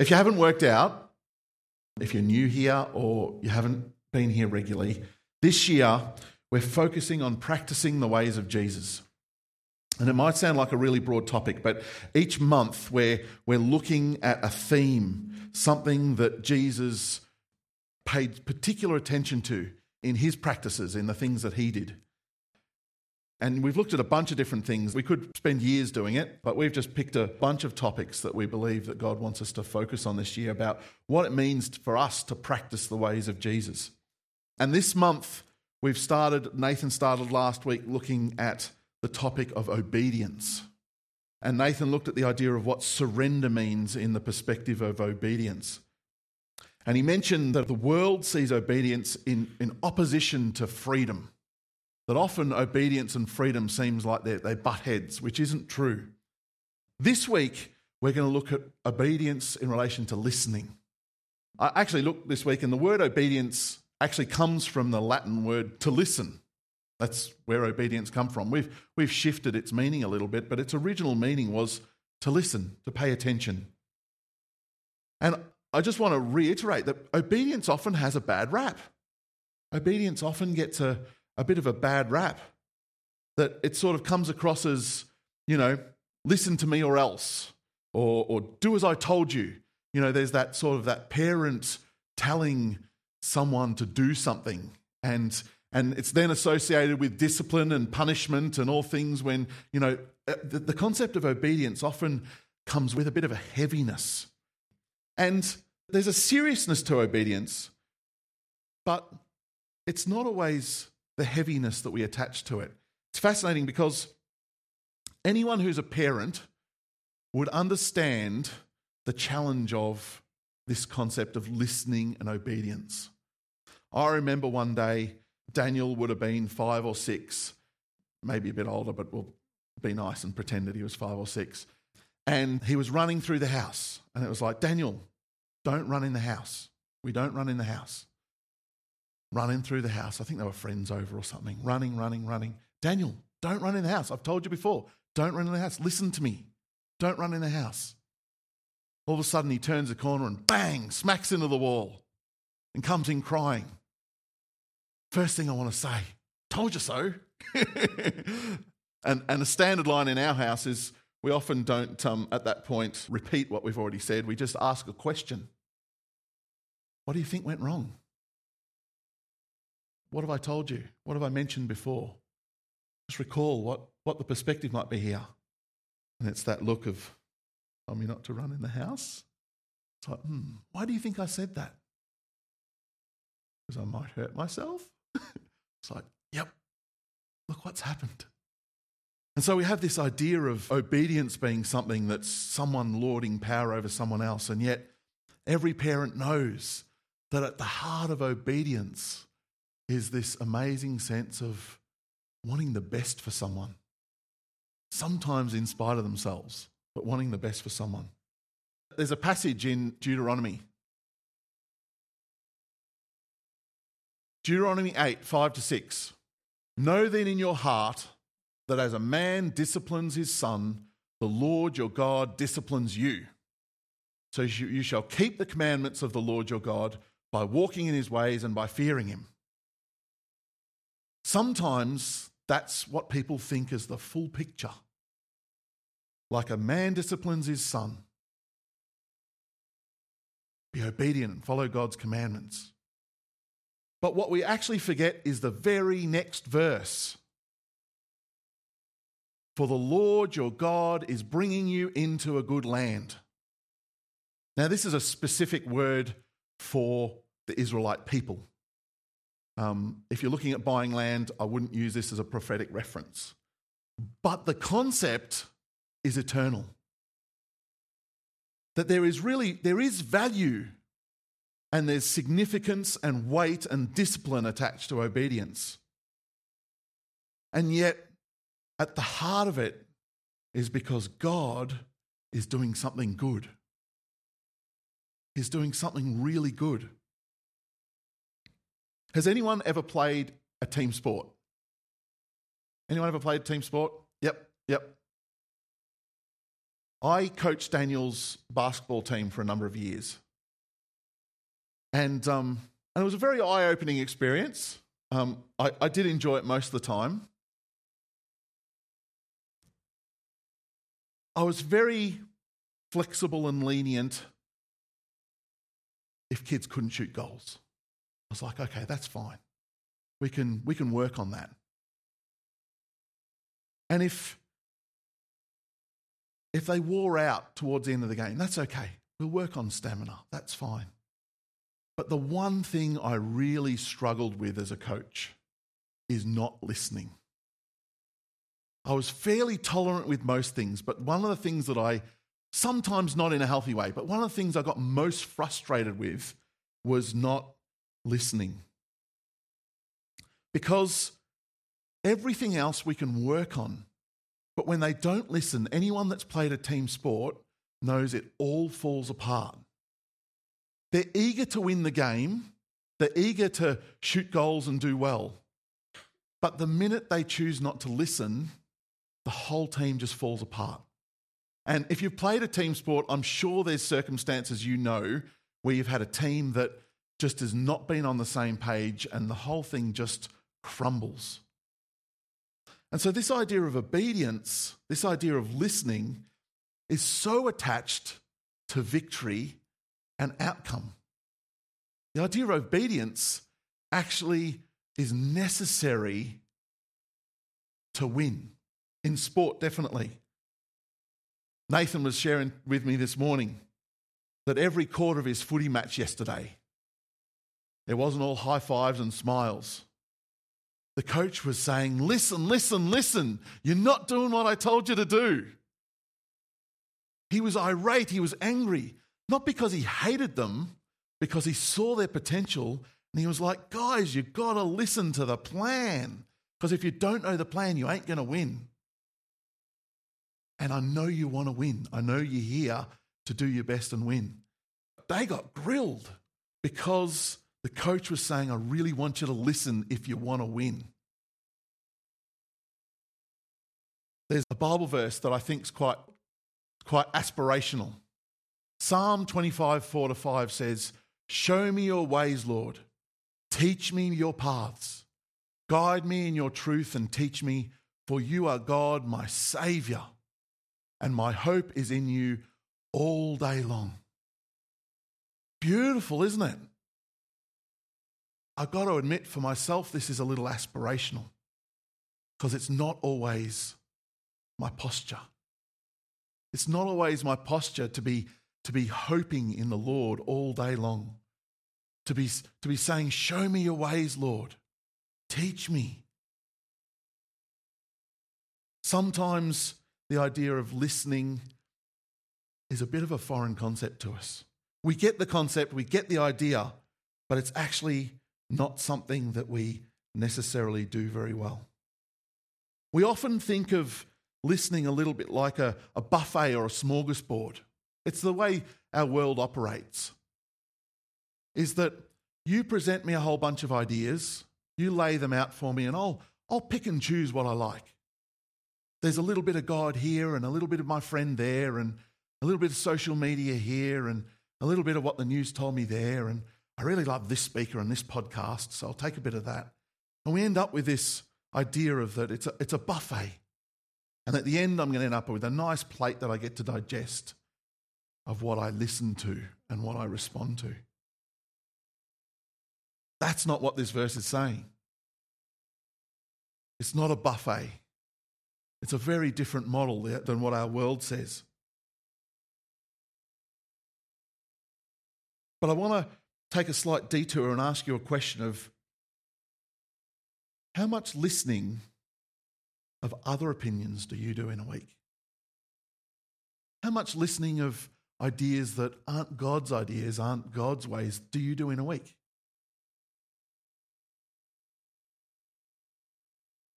If you haven't worked out, if you're new here or you haven't been here regularly, this year we're focusing on practicing the ways of Jesus. And it might sound like a really broad topic, but each month we're, we're looking at a theme, something that Jesus paid particular attention to in his practices, in the things that he did. And we've looked at a bunch of different things. We could spend years doing it, but we've just picked a bunch of topics that we believe that God wants us to focus on this year about what it means for us to practice the ways of Jesus. And this month, we've started, Nathan started last week looking at the topic of obedience. And Nathan looked at the idea of what surrender means in the perspective of obedience. And he mentioned that the world sees obedience in, in opposition to freedom. That often obedience and freedom seems like they they butt heads, which isn't true. This week, we're going to look at obedience in relation to listening. I actually looked this week, and the word obedience actually comes from the Latin word to listen. That's where obedience come from. We've, we've shifted its meaning a little bit, but its original meaning was to listen, to pay attention. And I just want to reiterate that obedience often has a bad rap. Obedience often gets a, a bit of a bad rap. That it sort of comes across as, you know, listen to me or else, or, or do as I told you. You know, there's that sort of that parent telling someone to do something. And and it's then associated with discipline and punishment and all things when, you know, uh, the, the concept of obedience often comes with a bit of a heaviness. And there's a seriousness to obedience, but it's not always the heaviness that we attach to it. It's fascinating because anyone who's a parent would understand the challenge of this concept of listening and obedience. I remember one day Daniel would have been five or six, maybe a bit older, but we'll be nice and pretend that he was five or six. And he was running through the house. And it was like, Daniel, don't run in the house. We don't run in the house. Running through the house. I think they were friends over or something. Running, running, running. Daniel, don't run in the house. I've told you before. Don't run in the house. Listen to me. Don't run in the house. All of a sudden, he turns a corner and bang, smacks into the wall and comes in crying. First thing I want to say, told you so. and, and a standard line in our house is we often don't, um, at that point, repeat what we've already said. We just ask a question What do you think went wrong? What have I told you? What have I mentioned before? Just recall what, what the perspective might be here. And it's that look of, Tell me not to run in the house. It's like, hmm, why do you think I said that? Because I might hurt myself? it's like, yep, look what's happened. And so we have this idea of obedience being something that's someone lording power over someone else. And yet, every parent knows that at the heart of obedience is this amazing sense of wanting the best for someone, sometimes in spite of themselves, but wanting the best for someone. There's a passage in Deuteronomy Deuteronomy 8, 5 to 6. Know then in your heart that as a man disciplines his son, the Lord your God disciplines you. So you shall keep the commandments of the Lord your God by walking in his ways and by fearing him. Sometimes that's what people think is the full picture. Like a man disciplines his son. Be obedient and follow God's commandments. But what we actually forget is the very next verse. For the Lord your God is bringing you into a good land. Now, this is a specific word for the Israelite people. Um, if you're looking at buying land, I wouldn't use this as a prophetic reference. But the concept is eternal. That there is really there is value and there's significance and weight and discipline attached to obedience. And yet, at the heart of it is because God is doing something good. He's doing something really good. Has anyone ever played a team sport? Anyone ever played team sport? Yep, yep. I coached Daniel's basketball team for a number of years. And, um, and it was a very eye opening experience. Um, I, I did enjoy it most of the time. I was very flexible and lenient if kids couldn't shoot goals. I was like, okay, that's fine. We can, we can work on that. And if, if they wore out towards the end of the game, that's okay. We'll work on stamina. That's fine. But the one thing I really struggled with as a coach is not listening. I was fairly tolerant with most things, but one of the things that I, sometimes not in a healthy way, but one of the things I got most frustrated with was not listening. Because everything else we can work on, but when they don't listen, anyone that's played a team sport knows it all falls apart. They're eager to win the game, they're eager to shoot goals and do well. But the minute they choose not to listen, the whole team just falls apart. And if you've played a team sport, I'm sure there's circumstances you know where you've had a team that just has not been on the same page and the whole thing just crumbles. And so, this idea of obedience, this idea of listening, is so attached to victory and outcome. The idea of obedience actually is necessary to win. In sport, definitely. Nathan was sharing with me this morning that every quarter of his footy match yesterday, it wasn't all high fives and smiles. The coach was saying, Listen, listen, listen, you're not doing what I told you to do. He was irate, he was angry, not because he hated them, because he saw their potential and he was like, Guys, you've got to listen to the plan. Because if you don't know the plan, you ain't going to win. And I know you want to win. I know you're here to do your best and win. They got grilled because the coach was saying, I really want you to listen if you want to win. There's a Bible verse that I think is quite, quite aspirational. Psalm 25, 4 to 5 says, Show me your ways, Lord. Teach me your paths. Guide me in your truth and teach me, for you are God, my Saviour and my hope is in you all day long. Beautiful, isn't it? I've got to admit for myself, this is a little aspirational because it's not always my posture. It's not always my posture to be, to be hoping in the Lord all day long, to be, to be saying, Show me your ways, Lord. Teach me. Sometimes the idea of listening is a bit of a foreign concept to us. We get the concept, we get the idea, but it's actually not something that we necessarily do very well. We often think of listening a little bit like a, a buffet or a smorgasbord. It's the way our world operates. Is that you present me a whole bunch of ideas, you lay them out for me, and I'll, I'll pick and choose what I like there's a little bit of God here and a little bit of my friend there and a little bit of social media here and a little bit of what the news told me there. And I really love this speaker and this podcast, so I'll take a bit of that. And we end up with this idea of that it's a, it's a buffet. And at the end, I'm going to end up with a nice plate that I get to digest of what I listen to and what I respond to. That's not what this verse is saying. It's not a buffet. It's a very different model than what our world says. But I want to take a slight detour and ask you a question of how much listening of other opinions do you do in a week? How much listening of ideas that aren't God's ideas, aren't God's ways, do you do in a week?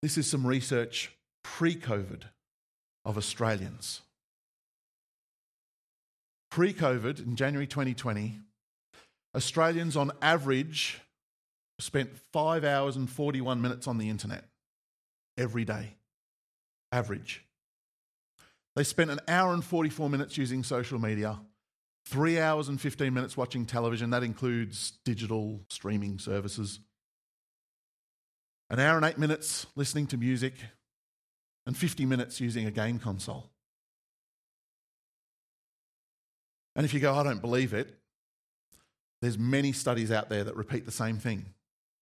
This is some research pre COVID of Australians. Pre COVID, in January 2020, Australians on average spent five hours and 41 minutes on the internet every day. Average. They spent an hour and 44 minutes using social media, three hours and 15 minutes watching television. That includes digital streaming services. An hour and eight minutes listening to music, and 50 minutes using a game console. And if you go, I don't believe it, there's many studies out there that repeat the same thing.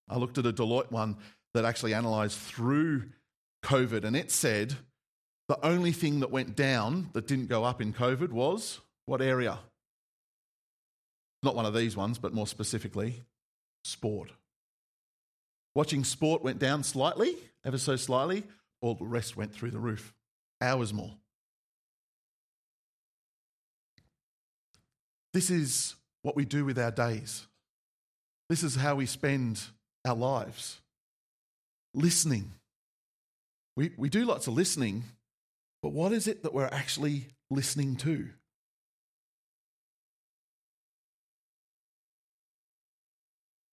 I looked at a Deloitte one that actually analysed through COVID, and it said the only thing that went down that didn't go up in COVID was what area? Not one of these ones, but more specifically, sport. Watching sport went down slightly, ever so slightly, all the rest went through the roof. Hours more. This is what we do with our days. This is how we spend our lives. Listening. We, we do lots of listening, but what is it that we're actually listening to?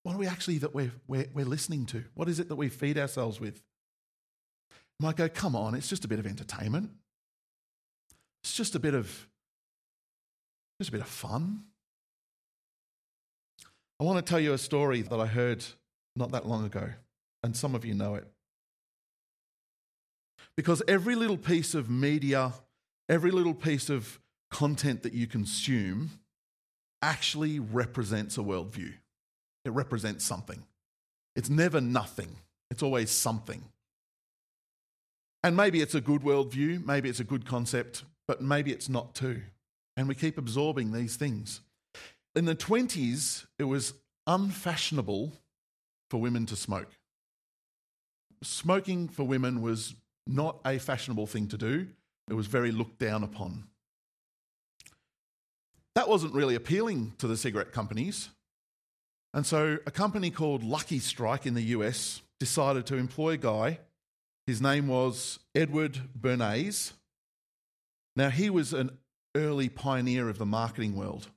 What are we actually that we're, we're, we're listening to? What is it that we feed ourselves with? You might go, come on, it's just a bit of entertainment. It's just a bit of just a bit of fun. I want to tell you a story that I heard not that long ago, and some of you know it. Because every little piece of media, every little piece of content that you consume actually represents a worldview. It represents something. It's never nothing, it's always something. And maybe it's a good worldview, maybe it's a good concept, but maybe it's not too. And we keep absorbing these things. In the 20s, it was unfashionable for women to smoke. Smoking for women was not a fashionable thing to do, it was very looked down upon. That wasn't really appealing to the cigarette companies. And so a company called Lucky Strike in the US decided to employ a guy his name was Edward Bernays. Now, he was an early pioneer of the marketing world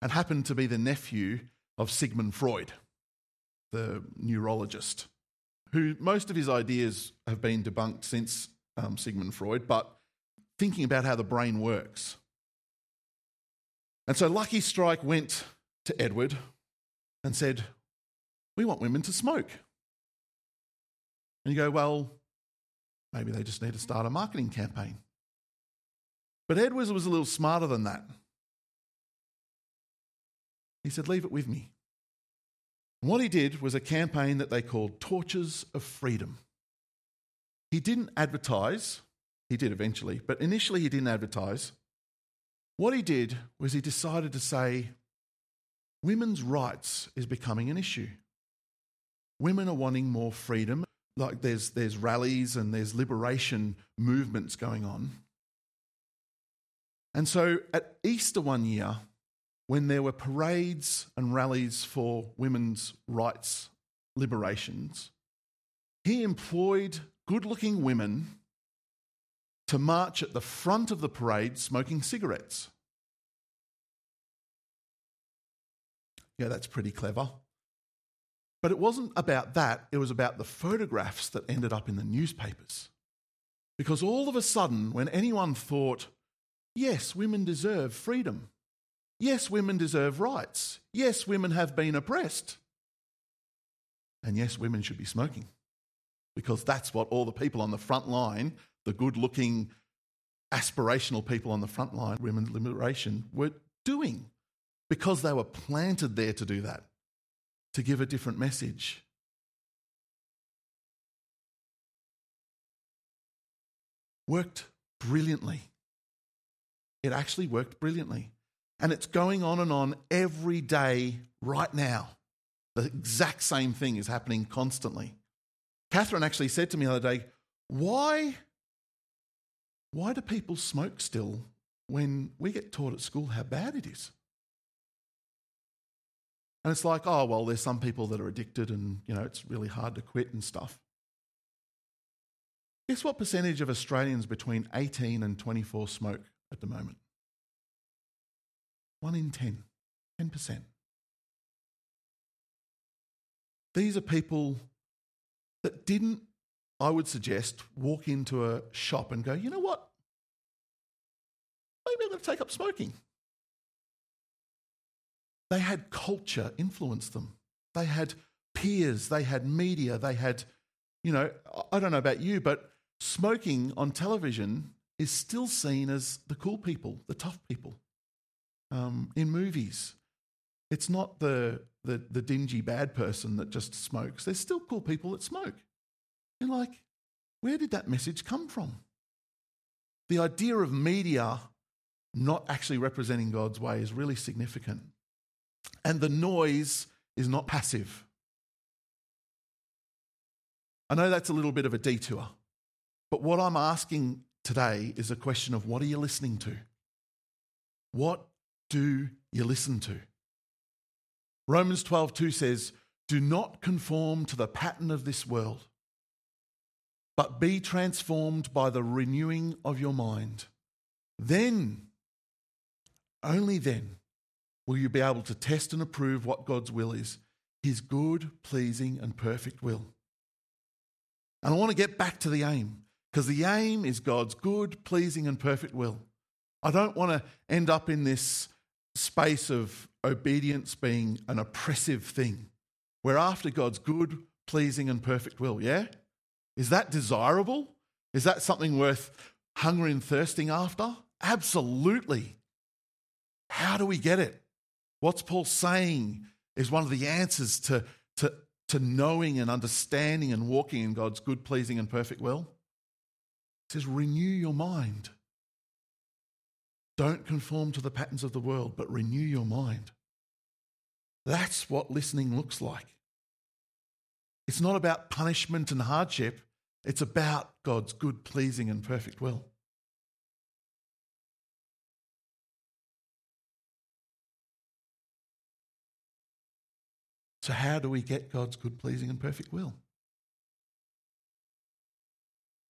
and happened to be the nephew of Sigmund Freud, the neurologist, who most of his ideas have been debunked since um, Sigmund Freud, but thinking about how the brain works. And so Lucky Strike went to Edward and said, We want women to smoke. And you go, Well, Maybe they just need to start a marketing campaign. But Edwards was a little smarter than that. He said, Leave it with me. And what he did was a campaign that they called Torches of Freedom. He didn't advertise, he did eventually, but initially he didn't advertise. What he did was he decided to say, Women's rights is becoming an issue. Women are wanting more freedom like there's, there's rallies and there's liberation movements going on. And so at Easter one year, when there were parades and rallies for women's rights liberations, he employed good looking women to march at the front of the parade smoking cigarettes. Yeah, that's pretty clever. But it wasn't about that, it was about the photographs that ended up in the newspapers. Because all of a sudden, when anyone thought, yes, women deserve freedom, yes, women deserve rights, yes, women have been oppressed, and yes, women should be smoking. Because that's what all the people on the front line, the good looking, aspirational people on the front line, women's liberation, were doing. Because they were planted there to do that to give a different message. Worked brilliantly. It actually worked brilliantly. And it's going on and on every day right now. The exact same thing is happening constantly. Catherine actually said to me the other day, Why, why do people smoke still when we get taught at school how bad it is? And it's like, oh, well, there's some people that are addicted and, you know, it's really hard to quit and stuff. Guess what percentage of Australians between 18 and 24 smoke at the moment? One in 10, 10%. These are people that didn't, I would suggest, walk into a shop and go, you know what? maybe I'm going to take up smoking. They had culture influence them. They had peers, they had media, they had, you know, I don't know about you, but smoking on television is still seen as the cool people, the tough people. Um, in movies, it's not the, the, the dingy bad person that just smokes. There's still cool people that smoke. You're like, where did that message come from? The idea of media not actually representing God's way is really significant. And the noise is not passive. I know that's a little bit of a detour, but what I'm asking today is a question of what are you listening to? What do you listen to? Romans 12:2 says, "Do not conform to the pattern of this world, but be transformed by the renewing of your mind. Then, only then, will you be able to test and approve what God's will is, his good, pleasing, and perfect will. And I want to get back to the aim, because the aim is God's good, pleasing, and perfect will. I don't want to end up in this space of obedience being an oppressive thing. We're after God's good, pleasing, and perfect will, yeah? Is that desirable? Is that something worth hungering and thirsting after? Absolutely. How do we get it? What's Paul saying is one of the answers to, to, to knowing and understanding and walking in God's good, pleasing, and perfect will. He says, renew your mind. Don't conform to the patterns of the world, but renew your mind. That's what listening looks like. It's not about punishment and hardship, it's about God's good, pleasing, and perfect will. So, how do we get God's good, pleasing, and perfect will?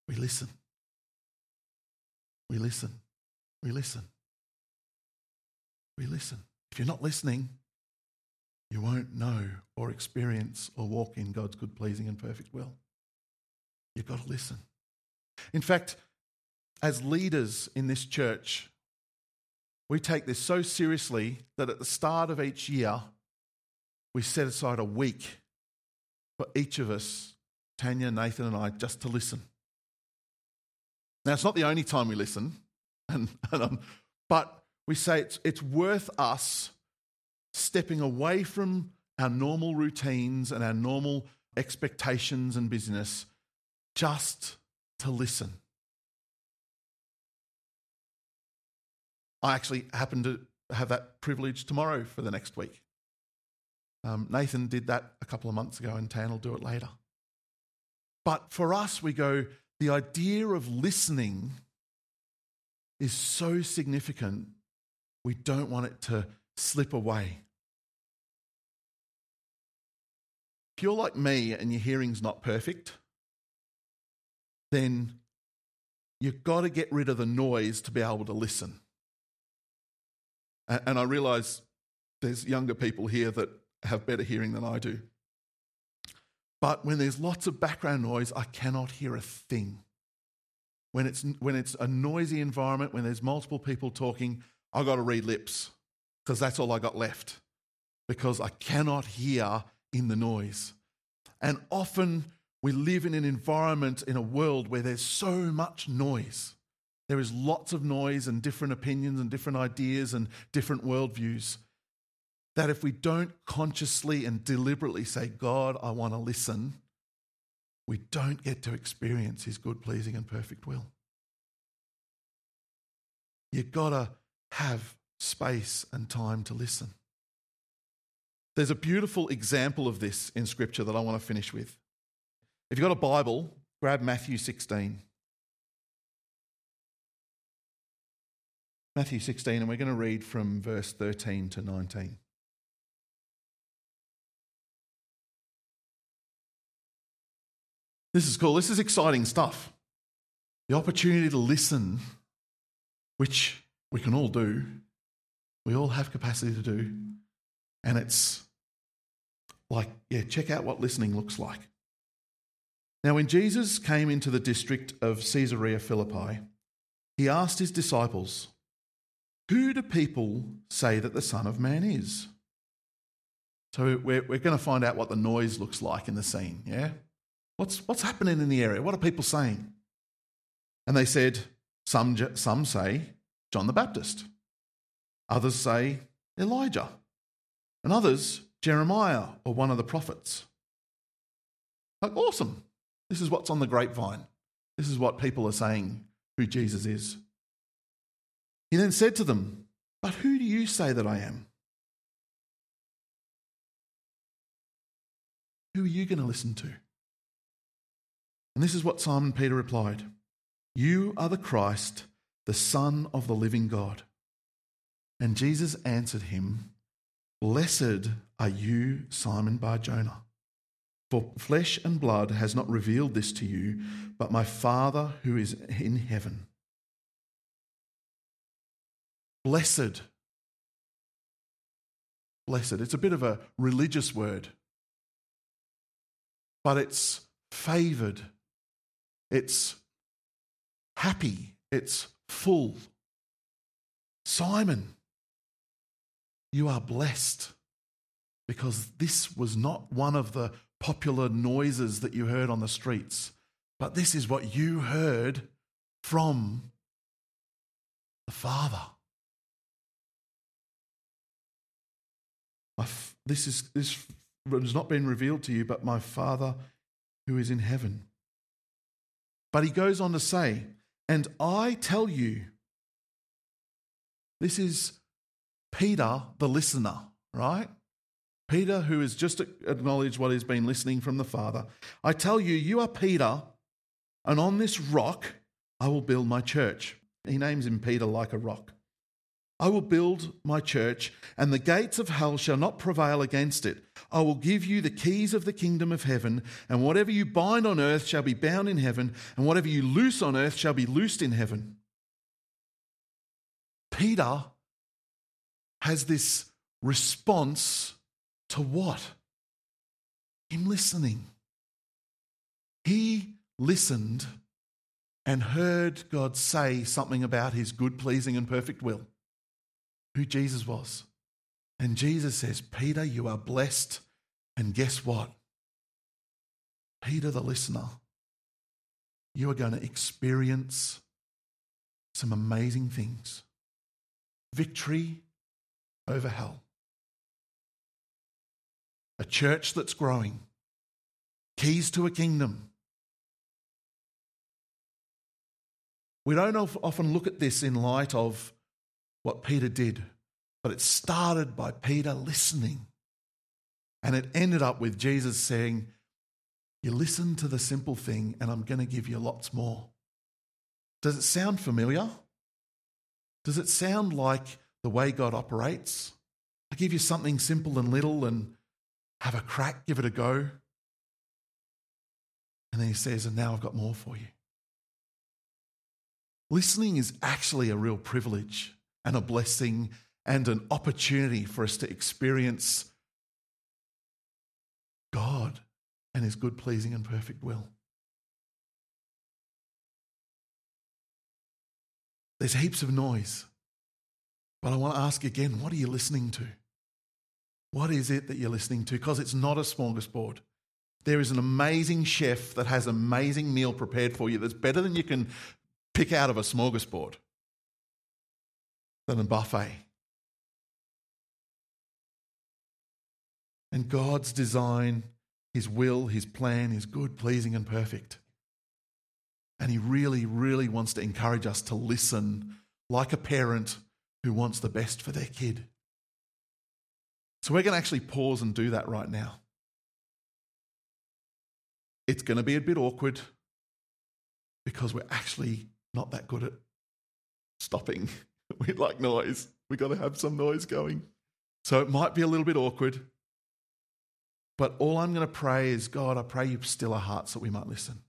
We listen. We listen. We listen. We listen. If you're not listening, you won't know or experience or walk in God's good, pleasing, and perfect will. You've got to listen. In fact, as leaders in this church, we take this so seriously that at the start of each year, we set aside a week for each of us, Tanya, Nathan, and I, just to listen. Now, it's not the only time we listen, and, and um, but we say it's, it's worth us stepping away from our normal routines and our normal expectations and business just to listen. I actually happen to have that privilege tomorrow for the next week. Um, Nathan did that a couple of months ago, and Tan will do it later. But for us, we go, the idea of listening is so significant, we don't want it to slip away. If you're like me and your hearing's not perfect, then you've got to get rid of the noise to be able to listen. And I realize there's younger people here that have better hearing than I do. But when there's lots of background noise, I cannot hear a thing. When it's, when it's a noisy environment, when there's multiple people talking, I've got to read lips because that's all I got left because I cannot hear in the noise. And often we live in an environment, in a world where there's so much noise. There is lots of noise and different opinions and different ideas and different worldviews. That if we don't consciously and deliberately say, God, I want to listen, we don't get to experience His good, pleasing, and perfect will. You've got to have space and time to listen. There's a beautiful example of this in Scripture that I want to finish with. If you've got a Bible, grab Matthew 16. Matthew 16, and we're going to read from verse 13 to 19. This is cool. This is exciting stuff. The opportunity to listen, which we can all do, we all have capacity to do. And it's like, yeah, check out what listening looks like. Now, when Jesus came into the district of Caesarea Philippi, he asked his disciples, Who do people say that the Son of Man is? So we're, we're going to find out what the noise looks like in the scene, yeah? What's, what's happening in the area? What are people saying? And they said, some, some say John the Baptist, others say Elijah, and others Jeremiah or one of the prophets. Like, awesome. This is what's on the grapevine. This is what people are saying who Jesus is. He then said to them, But who do you say that I am? Who are you going to listen to? And this is what Simon Peter replied You are the Christ, the Son of the living God. And Jesus answered him, Blessed are you, Simon Bar Jonah. For flesh and blood has not revealed this to you, but my Father who is in heaven. Blessed. Blessed. It's a bit of a religious word, but it's favored, it's happy, it's full. Simon, you are blessed because this was not one of the popular noises that you heard on the streets, but this is what you heard from the Father. this is this has not been revealed to you, but my Father who is in heaven. But he goes on to say, and I tell you, this is Peter, the listener, right? Peter, who has just acknowledged what he's been listening from the Father. I tell you, you are Peter, and on this rock I will build my church. He names him Peter like a rock. I will build my church, and the gates of hell shall not prevail against it. I will give you the keys of the kingdom of heaven, and whatever you bind on earth shall be bound in heaven, and whatever you loose on earth shall be loosed in heaven. Peter has this response to what? Him listening. He listened and heard God say something about his good, pleasing, and perfect will, who Jesus was. And Jesus says, Peter, you are blessed. And guess what? Peter, the listener, you are going to experience some amazing things victory over hell. A church that's growing, keys to a kingdom. We don't often look at this in light of what Peter did, but it started by Peter listening. And it ended up with Jesus saying, You listen to the simple thing, and I'm going to give you lots more. Does it sound familiar? Does it sound like the way God operates. I give you something simple and little and have a crack, give it a go. And then he says, And now I've got more for you. Listening is actually a real privilege and a blessing and an opportunity for us to experience God and His good, pleasing, and perfect will. There's heaps of noise. But I want to ask again what are you listening to? What is it that you're listening to? Because it's not a smorgasbord. There is an amazing chef that has an amazing meal prepared for you that's better than you can pick out of a smorgasbord, than a buffet. And God's design, His will, His plan is good, pleasing, and perfect. And He really, really wants to encourage us to listen like a parent who wants the best for their kid. So we're going to actually pause and do that right now. It's going to be a bit awkward because we're actually not that good at stopping. we like noise. We've got to have some noise going. So it might be a little bit awkward. But all I'm going to pray is God, I pray you still our hearts that we might listen.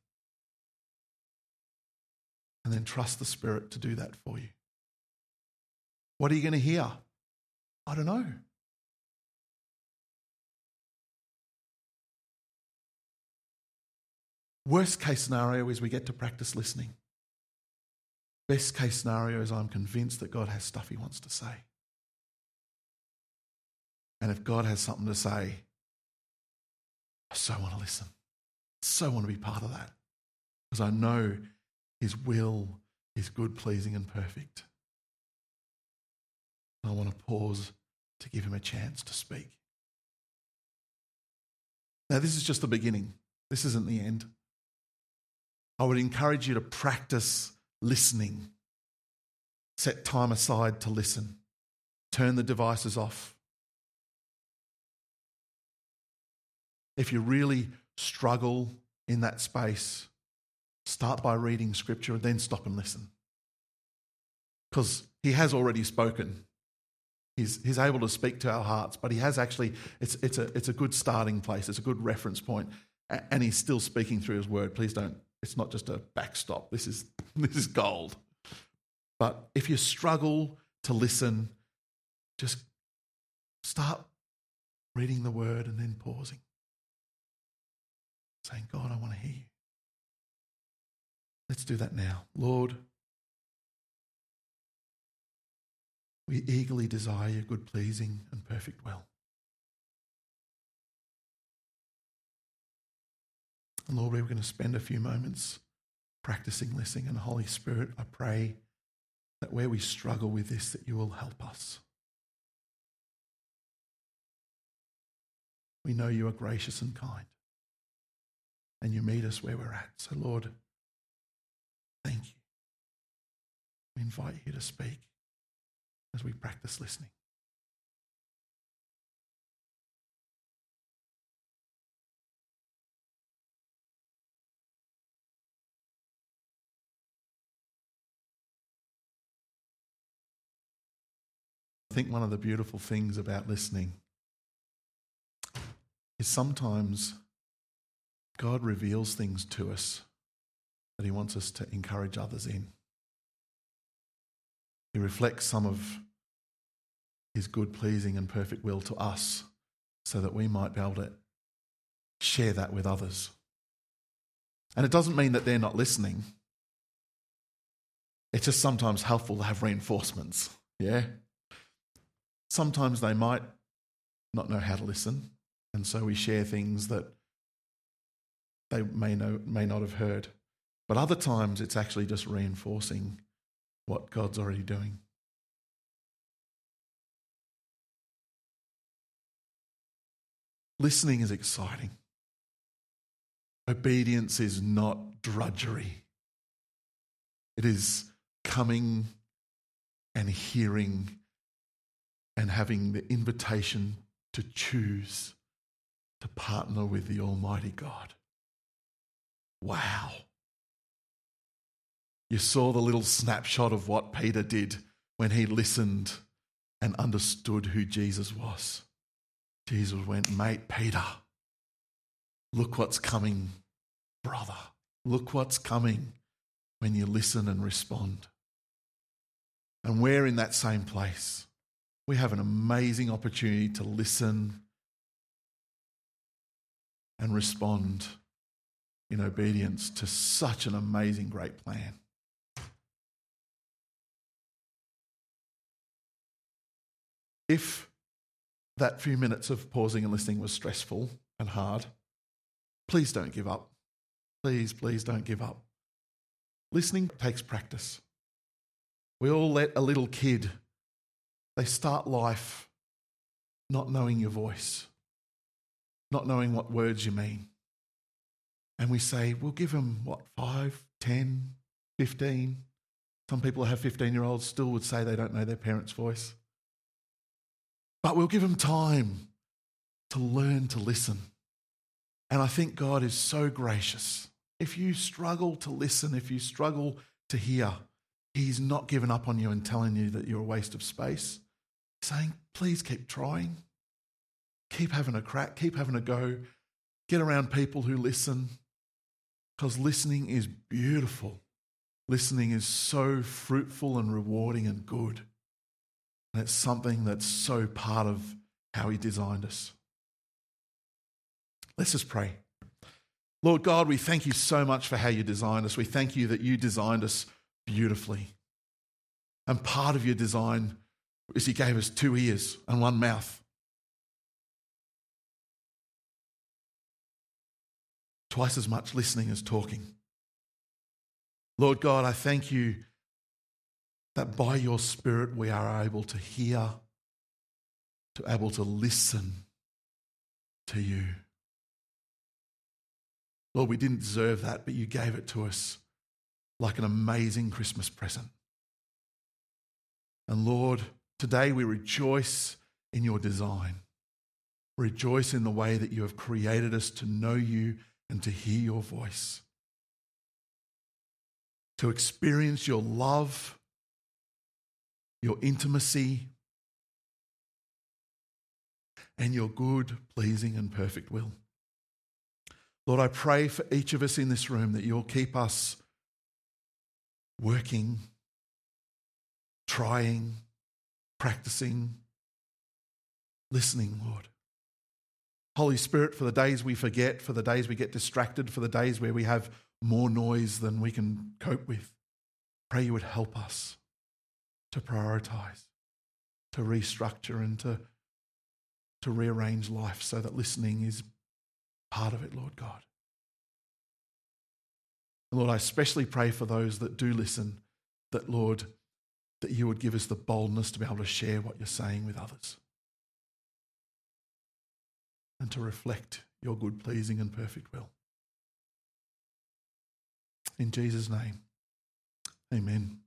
And then trust the Spirit to do that for you. What are you going to hear? I don't know. Worst case scenario is we get to practice listening. Best case scenario is I'm convinced that God has stuff He wants to say. And if God has something to say, I so want to listen. So want to be part of that. Because I know His will is good, pleasing, and perfect. I want to pause to give Him a chance to speak. Now, this is just the beginning. This isn't the end. I would encourage you to practice listening. Set time aside to listen. Turn the devices off. If you really struggle in that space, start by reading scripture and then stop and listen. Because he has already spoken. He's, he's able to speak to our hearts, but he has actually, it's, it's, a, it's a good starting place, it's a good reference point, and he's still speaking through his word. Please don't, it's not just a backstop. This is, this is gold. But if you struggle to listen, just start reading the word and then pausing saying, God, I want to hear you. Let's do that now. Lord, we eagerly desire your good, pleasing, and perfect will. And Lord, we're going to spend a few moments practicing listening. And Holy Spirit, I pray that where we struggle with this, that you will help us. We know you are gracious and kind and you meet us where we're at. So, Lord, thank you. We invite you to speak as we practice listening. I think one of the beautiful things about listening is sometimes God reveals things to us that He wants us to encourage others in. He reflects some of His good, pleasing, and perfect will to us so that we might be able to share that with others. And it doesn't mean that they're not listening. It's just sometimes helpful to have reinforcements. Yeah? Sometimes they might not know how to listen. And so we share things that they may, know, may not have heard. But other times it's actually just reinforcing what God's already doing. Listening is exciting. Obedience is not drudgery. It is coming and hearing and having the invitation to choose to partner with the Almighty God. Wow. You saw the little snapshot of what Peter did when he listened and understood who Jesus was. Jesus went, Mate, Peter, look what's coming, brother. Look what's coming when you listen and respond. And we're in that same place. We have an amazing opportunity to listen and respond in obedience to such an amazing, great plan. If that few minutes of pausing and listening was stressful and hard, please don't give up. Please, please don't give up. Listening takes practice. We all let a little kid, they start life not knowing your voice, not knowing what words you mean and we say, we'll give them, what, 5, 10, 15? Some people who have 15 year olds still would say they don't know their parents' voice. But we'll give them time to learn to listen. And I think God is so gracious. If you struggle to listen, if you struggle to hear, He's not given up on you and telling you that you're a waste of space. Saying, please keep trying. Keep having a crack, keep having a go. Get around people who listen. Because listening is beautiful. Listening is so fruitful and rewarding and good. And it's something that's so part of how He designed us. Let's just pray. Lord God, we thank you so much for how you designed us. We thank you that you designed us beautifully. And part of your design is He gave us two ears and one mouth. Twice as much listening as talking. Lord God, I thank you that by your Spirit we are able to hear, to able to listen to you. Lord, we didn't deserve that, but you gave it to us like an amazing Christmas present. And Lord, today we rejoice in your design. Rejoice in the way that you have created us to know you and to hear your voice, to experience your love, your intimacy, and your good, pleasing, and perfect will. Lord, I pray for each of us in this room that you'll keep us working, trying, practicing, listening, Lord. Holy Spirit, for the days we forget, for the days we get distracted, for the days where we have more noise than we can cope with, pray you would help us to prioritize, to restructure, and to, to rearrange life so that listening is part of it, Lord God. Lord, I especially pray for those that do listen, that, Lord, that you would give us the boldness to be able to share what you're saying with others and to reflect your good, pleasing, and perfect will. In Jesus' name, amen.